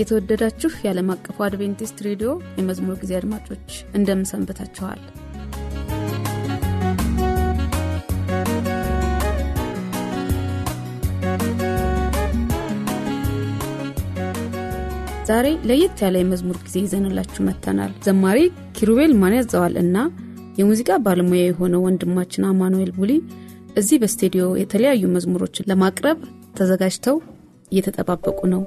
የተወደዳችሁ የዓለም አቀፉ አድቬንቲስት ሬዲዮ የመዝሙር ጊዜ አድማጮች እንደምን ሰንብታችኋል? ዛሬ ለየት ያለ የመዝሙር ጊዜ ይዘንላችሁ መጥተናል። ዘማሪ ኪሩቤል ማን ያዘዋል እና የሙዚቃ ባለሙያ የሆነው ወንድማችን አማኑኤል ቡሊ እዚህ በስቱዲዮ የተለያዩ መዝሙሮችን ለማቅረብ ተዘጋጅተው እየተጠባበቁ ነው።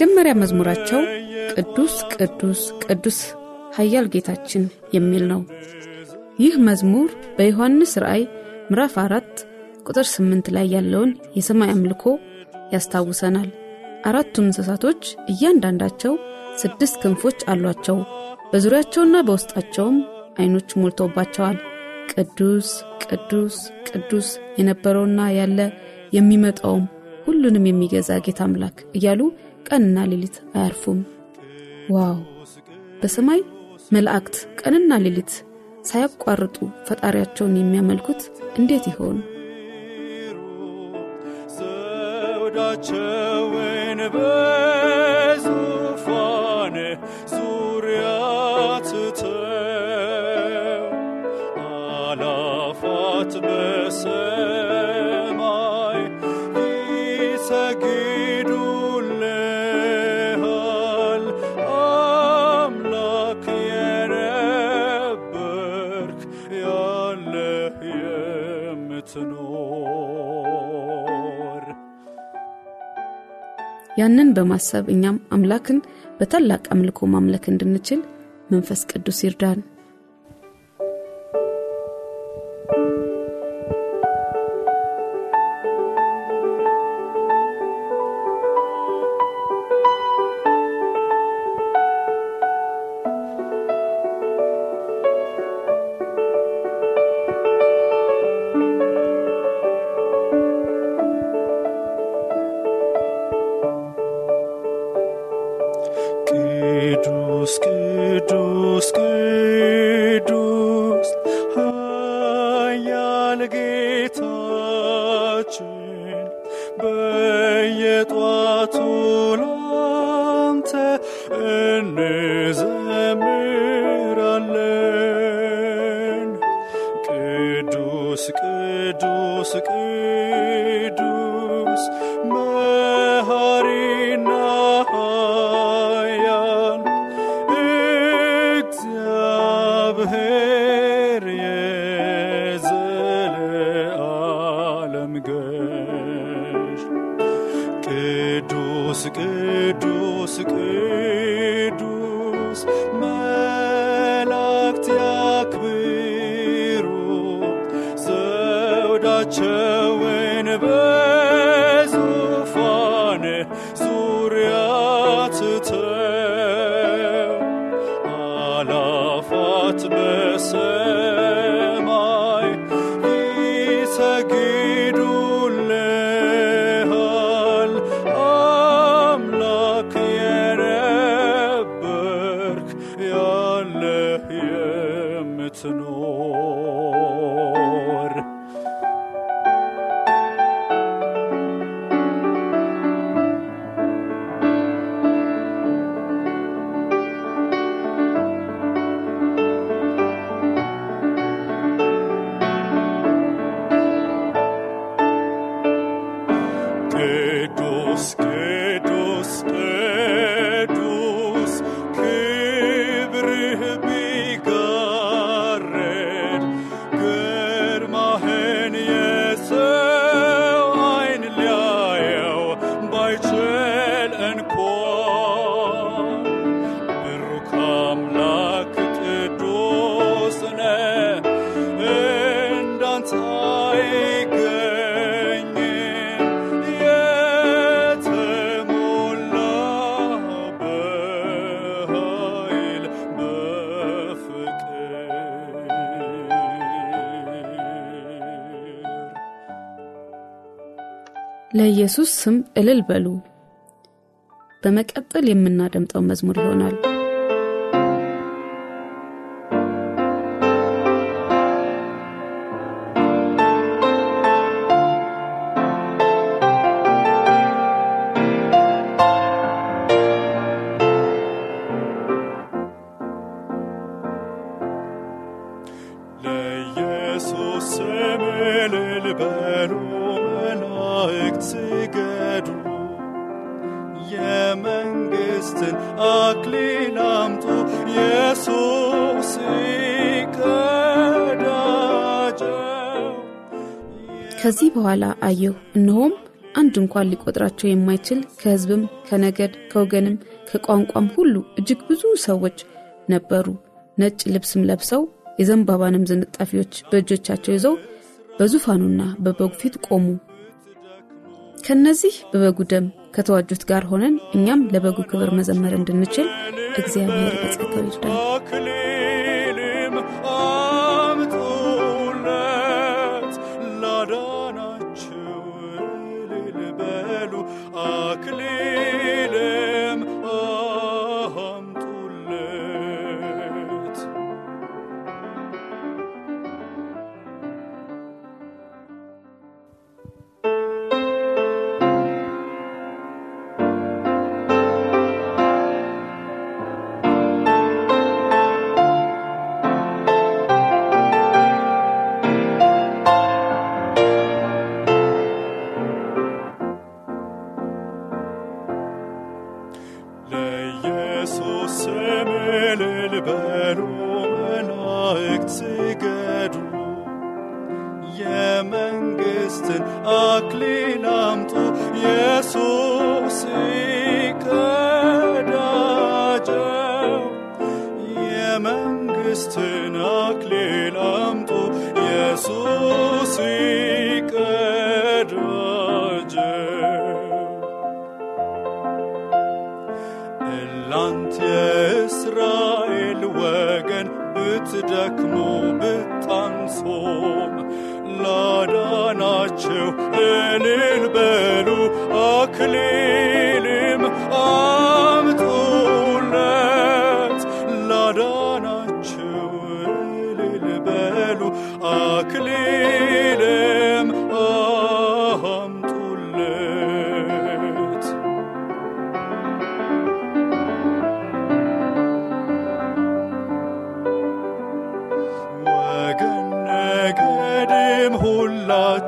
የመጀመሪያ መዝሙራቸው ቅዱስ ቅዱስ ቅዱስ ኃያል ጌታችን የሚል ነው። ይህ መዝሙር በዮሐንስ ራእይ ምዕራፍ አራት ቁጥር ስምንት ላይ ያለውን የሰማይ አምልኮ ያስታውሰናል። አራቱም እንስሳቶች እያንዳንዳቸው ስድስት ክንፎች አሏቸው። በዙሪያቸውና በውስጣቸውም አይኖች ሞልተውባቸዋል። ቅዱስ ቅዱስ ቅዱስ የነበረውና ያለ የሚመጣውም ሁሉንም የሚገዛ ጌታ አምላክ እያሉ ቀንና ሌሊት አያርፉም። ዋው! በሰማይ መላእክት ቀንና ሌሊት ሳያቋርጡ ፈጣሪያቸውን የሚያመልኩት እንዴት ይሆን? ዘውዳቸውን በዙፋን ያንን በማሰብ እኛም አምላክን በታላቅ አምልኮ ማምለክ እንድንችል መንፈስ ቅዱስ ይርዳን። ቅዱስ ቅዱስ ቅዱስ መላእክት ያክብሩ ዘውዳቸውን ለኢየሱስ ስም እልል በሉ። በመቀጠል የምናደምጠው መዝሙር ይሆናል በኋላ አየሁ። እነሆም አንድ እንኳን ሊቆጥራቸው የማይችል ከሕዝብም ከነገድ ከወገንም ከቋንቋም ሁሉ እጅግ ብዙ ሰዎች ነበሩ። ነጭ ልብስም ለብሰው የዘንባባንም ዝንጣፊዎች በእጆቻቸው ይዘው በዙፋኑና በበጉ ፊት ቆሙ። ከነዚህ በበጉ ደም ከተዋጁት ጋር ሆነን እኛም ለበጉ ክብር መዘመር እንድንችል እግዚአብሔር በጸጋው ይርዳል ስገዱ የመንግሥትን አክሊል አምጡ። ኢየሱስ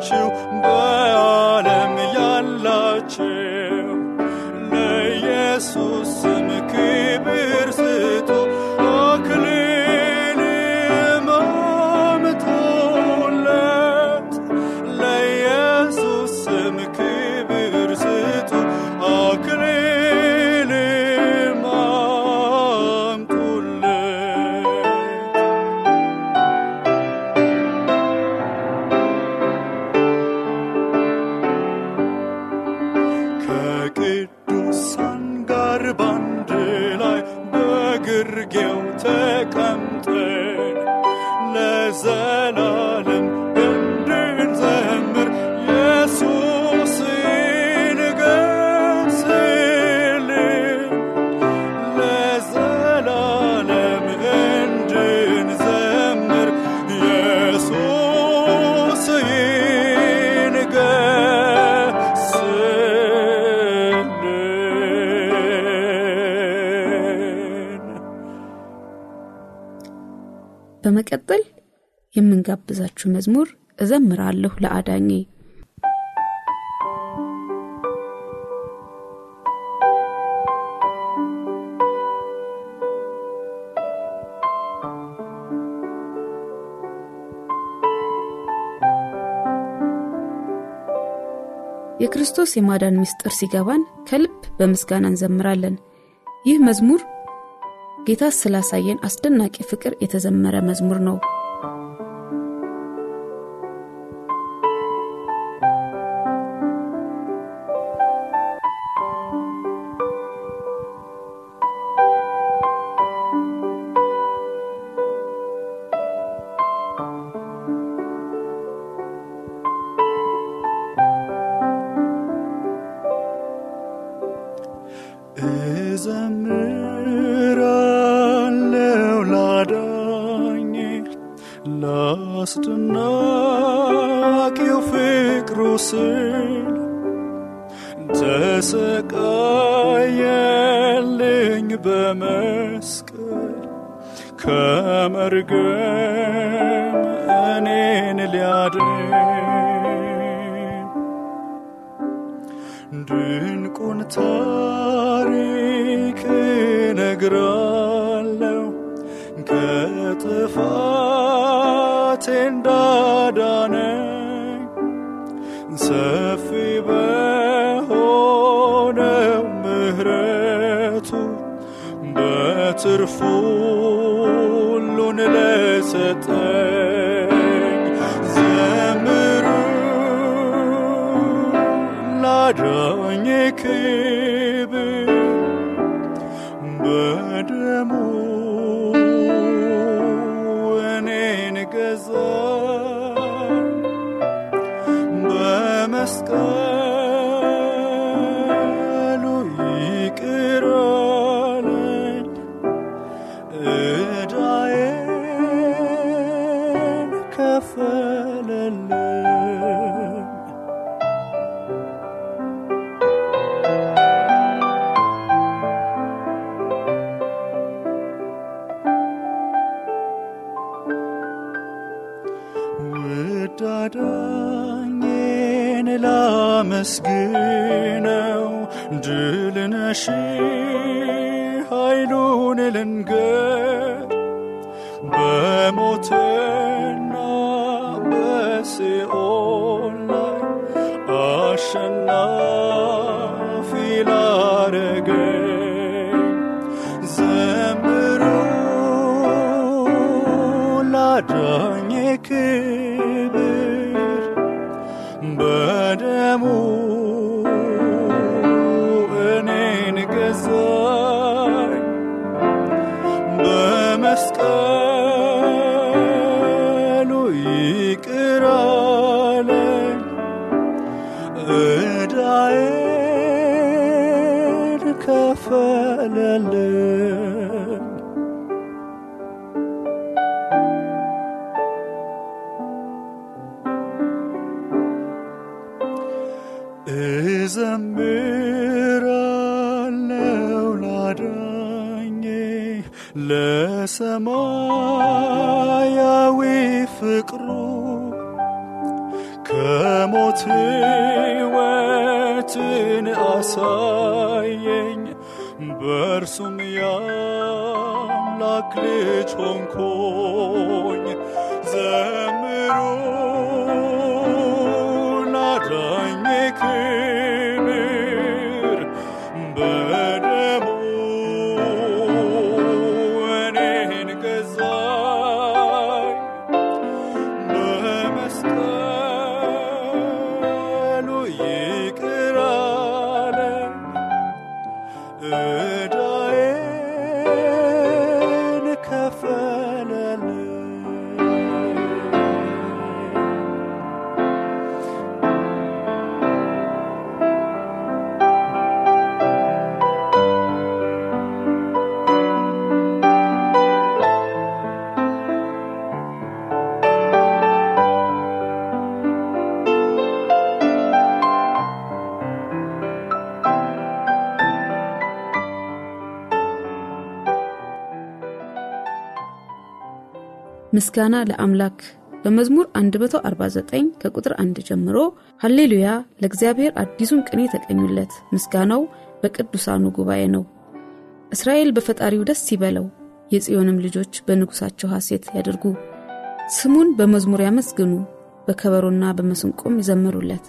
to በመቀጠል የምንጋብዛችሁ መዝሙር እዘምራለሁ ለአዳኜ። የክርስቶስ የማዳን ምስጢር ሲገባን ከልብ በምስጋና እንዘምራለን። ይህ መዝሙር ጌታ ስላሳየን አስደናቂ ፍቅር የተዘመረ መዝሙር ነው ድንቁን ታሪክ ነግራለው ከጥፋቴ እንዳዳነኝ ሰፊ በሆነው ምሕረቱ በትርፉ ሁሉን ለሰጠኝ ላዳኝ ክብር በደሙ እኔን ገዛ በመስቀሉ ላመስግነው ድል ነሺ ላዳኝ ምስጋና ለአምላክ። በመዝሙር 149 ከቁጥር 1 ጀምሮ ሃሌሉያ ለእግዚአብሔር አዲሱን ቅኔ ተቀኙለት። ምስጋናው በቅዱሳኑ ጉባኤ ነው። እስራኤል በፈጣሪው ደስ ይበለው የጽዮንም ልጆች በንጉሳቸው ሐሴት ያድርጉ። ስሙን በመዝሙር ያመስግኑ በከበሮና በመስንቆም ይዘምሩለት።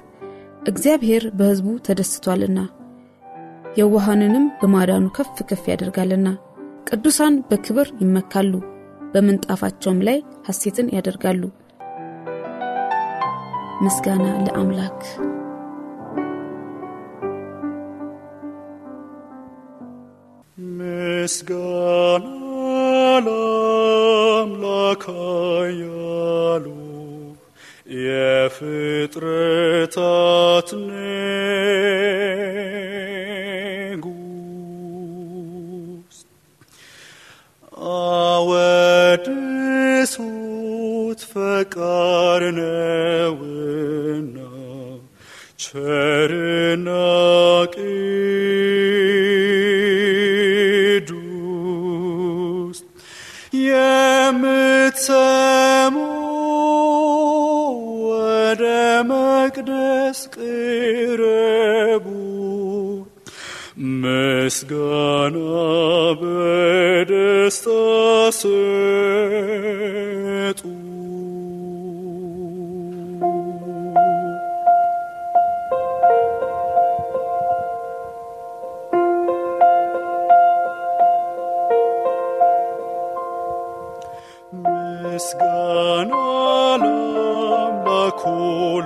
እግዚአብሔር በሕዝቡ ተደስቷልና የዋሃንንም በማዳኑ ከፍ ከፍ ያደርጋልና። ቅዱሳን በክብር ይመካሉ በምንጣፋቸውም ላይ ሐሴትን ያደርጋሉ። ምስጋና ለአምላክ። ምስጋና ለአምላክ ያሉ የፍጥረታት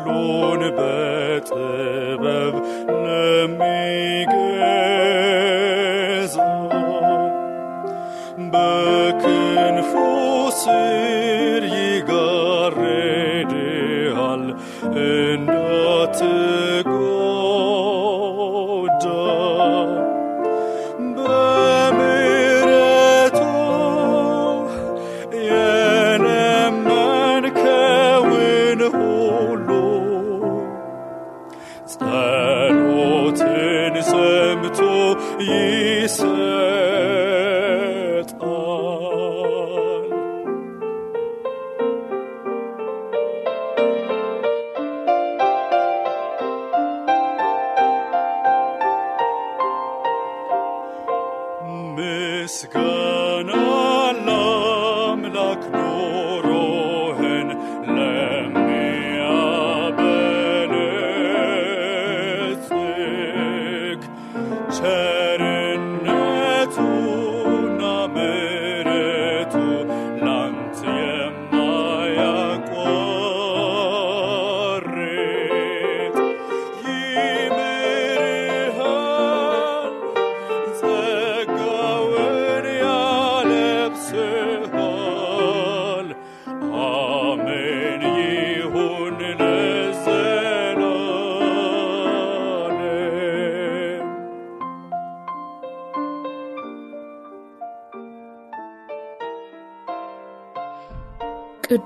ሁሉን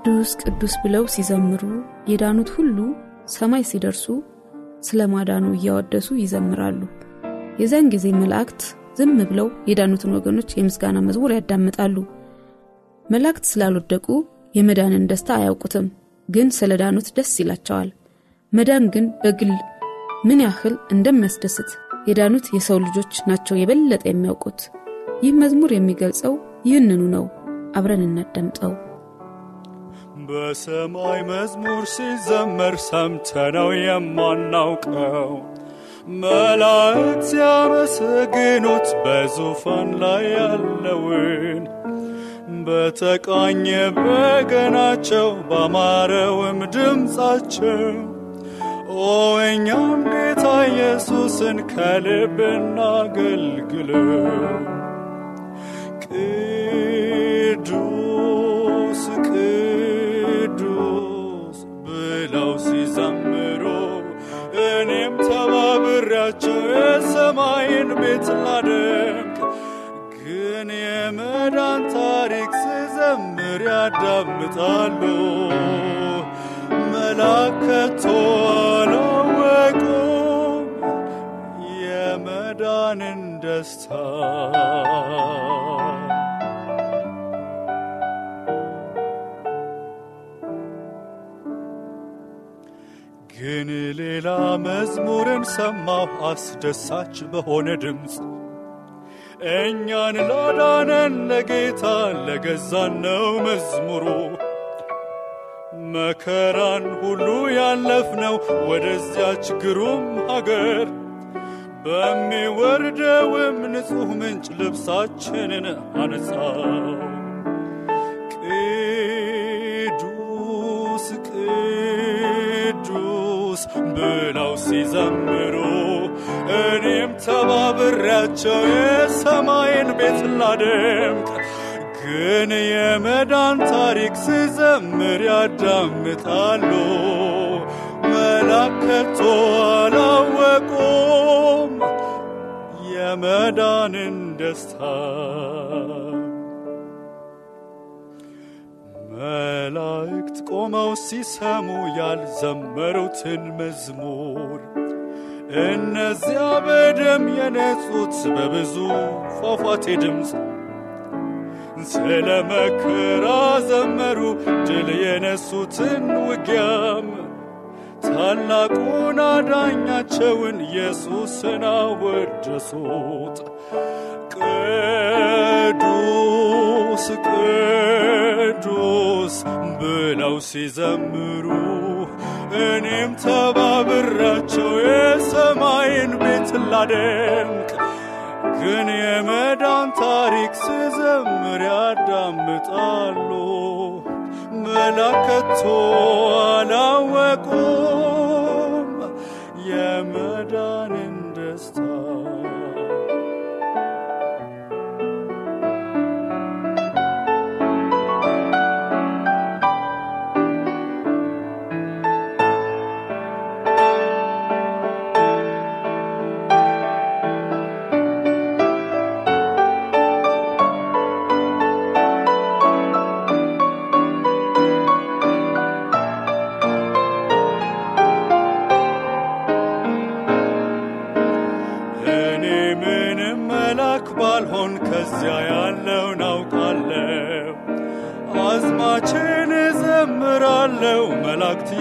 ቅዱስ ቅዱስ ብለው ሲዘምሩ የዳኑት ሁሉ ሰማይ ሲደርሱ ስለ ማዳኑ እያወደሱ ይዘምራሉ። የዚያን ጊዜ መላእክት ዝም ብለው የዳኑትን ወገኖች የምስጋና መዝሙር ያዳምጣሉ። መላእክት ስላልወደቁ የመዳንን ደስታ አያውቁትም፣ ግን ስለ ዳኑት ደስ ይላቸዋል። መዳን ግን በግል ምን ያህል እንደሚያስደስት የዳኑት የሰው ልጆች ናቸው የበለጠ የሚያውቁት። ይህ መዝሙር የሚገልጸው ይህንኑ ነው። አብረን እናዳምጠው። በሰማይ መዝሙር ሲዘመር ሰምተነው የማናውቀው መላእክት ሲያመሰግኑት በዙፋን ላይ ያለውን በተቃኘ በገናቸው ባማረውም ድምፃቸው ኦ እኛም ጌታ ኢየሱስን ከልብ እናገልግለው። ቅዱስ ላደምቅ ግን የመዳን ታሪክ ስዘምር ያዳምጣሉ። መላከቶ አላወቁም የመዳንን ደስታ መዝሙርን ሰማሁ አስደሳች በሆነ ድምፅ። እኛን ላዳነን ለጌታ ለገዛን ነው መዝሙሩ። መከራን ሁሉ ያለፍነው ወደዚያች ግሩም ሀገር። በሚወርደውም ንጹሕ ምንጭ ልብሳችንን አነጻው። ብለው ሲዘምሩ እኔም ተባብሬያቸው የሰማይን ቤት ላደምቅ። ግን የመዳን ታሪክ ስዘምር ያዳምጣሉ። መላከቶ አላወቁም የመዳንን ደስታ መላእክት ቆመው ሲሰሙ ያልዘመሩትን መዝሙር። እነዚያ በደም የነጹት በብዙ ፏፏቴ ድምፅ ስለ መከራ ዘመሩ ድል የነሱትን ውጊያም። ታላቁን አዳኛቸውን ኢየሱስን አወደሱት። ቅዱስ ቅዱስ ብለው ሲዘምሩ እኔም ተባብራቸው የሰማይን ቤት ላደምቅ ግን የመዳን ታሪክ ስዘምር ያዳምጣሉ። መላከቶ አላወቁም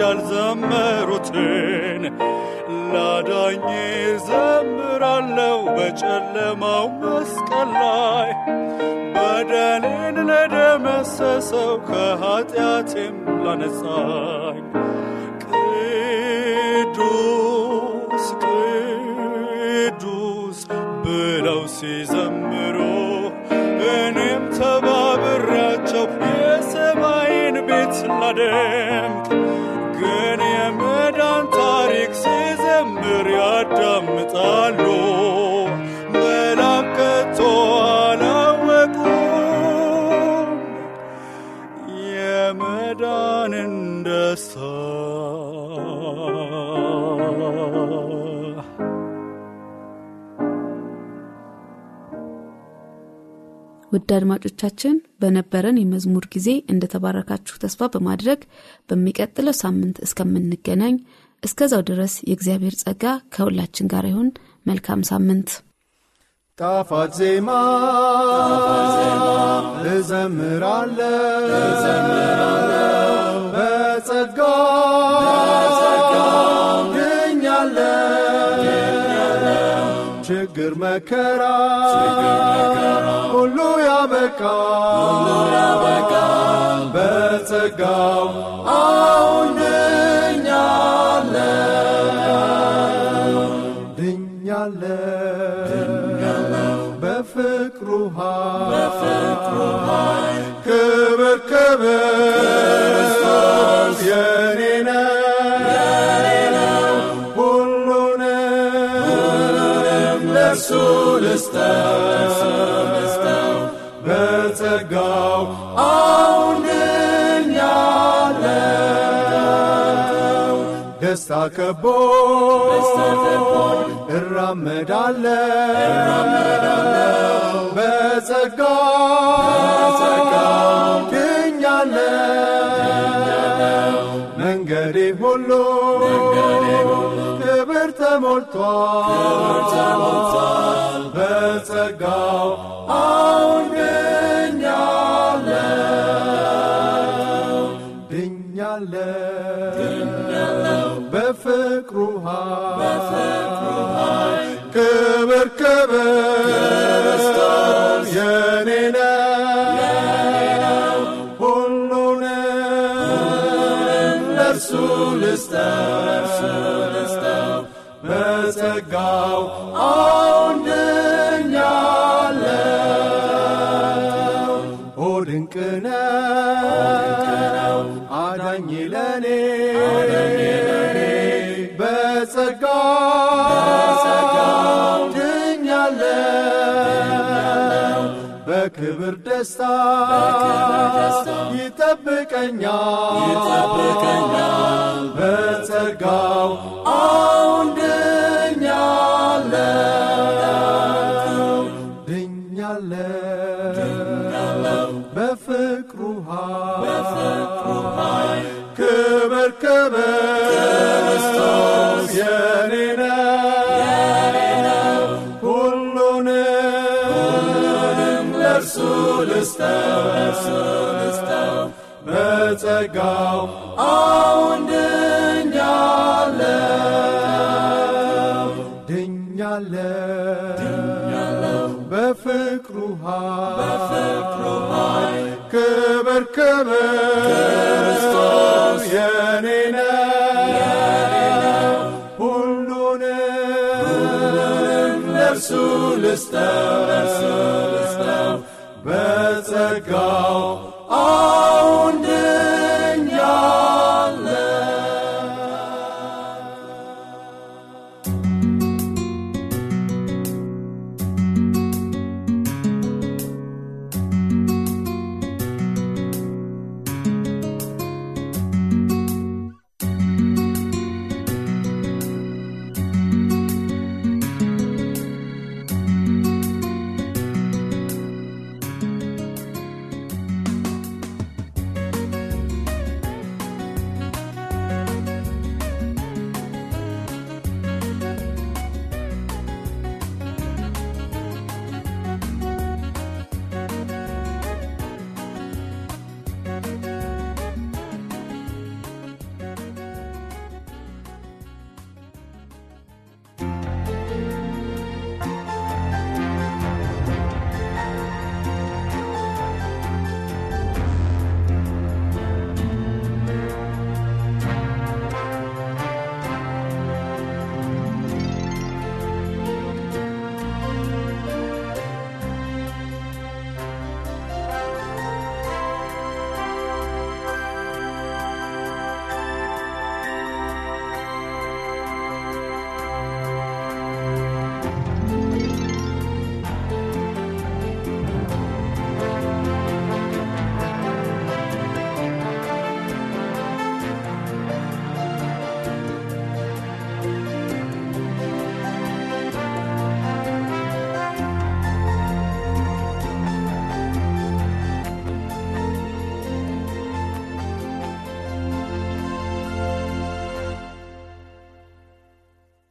ያልዘመሩትን ላዳኝ እዘምራለሁ በጨለማው መስቀል ላይ። በደሌን ለደመሰሰው ከኀጢአቴም ላነጻኝ ውድ አድማጮቻችን በነበረን የመዝሙር ጊዜ እንደተባረካችሁ ተስፋ በማድረግ በሚቀጥለው ሳምንት እስከምንገናኝ እስከዛው ድረስ የእግዚአብሔር ጸጋ ከሁላችን ጋር ይሁን። መልካም ሳምንት። ጣፋጭ ዜማ እዘምራለሁ በጸጋ ችግር መከራ ሁሉ ያበቃ በጸጋው አሁን ከቦኝ እራመዳለሁ በጸጋው ድኛለሁ መንገዴ ሁሉ ክብር ተሞልቷል በጸጋው በጸጋው አሁን ድኛለው ድኛለው በፍቅሩ ኃይል ክብር ክብር የኔ ሁሉንም ለእርሱ ልስጠው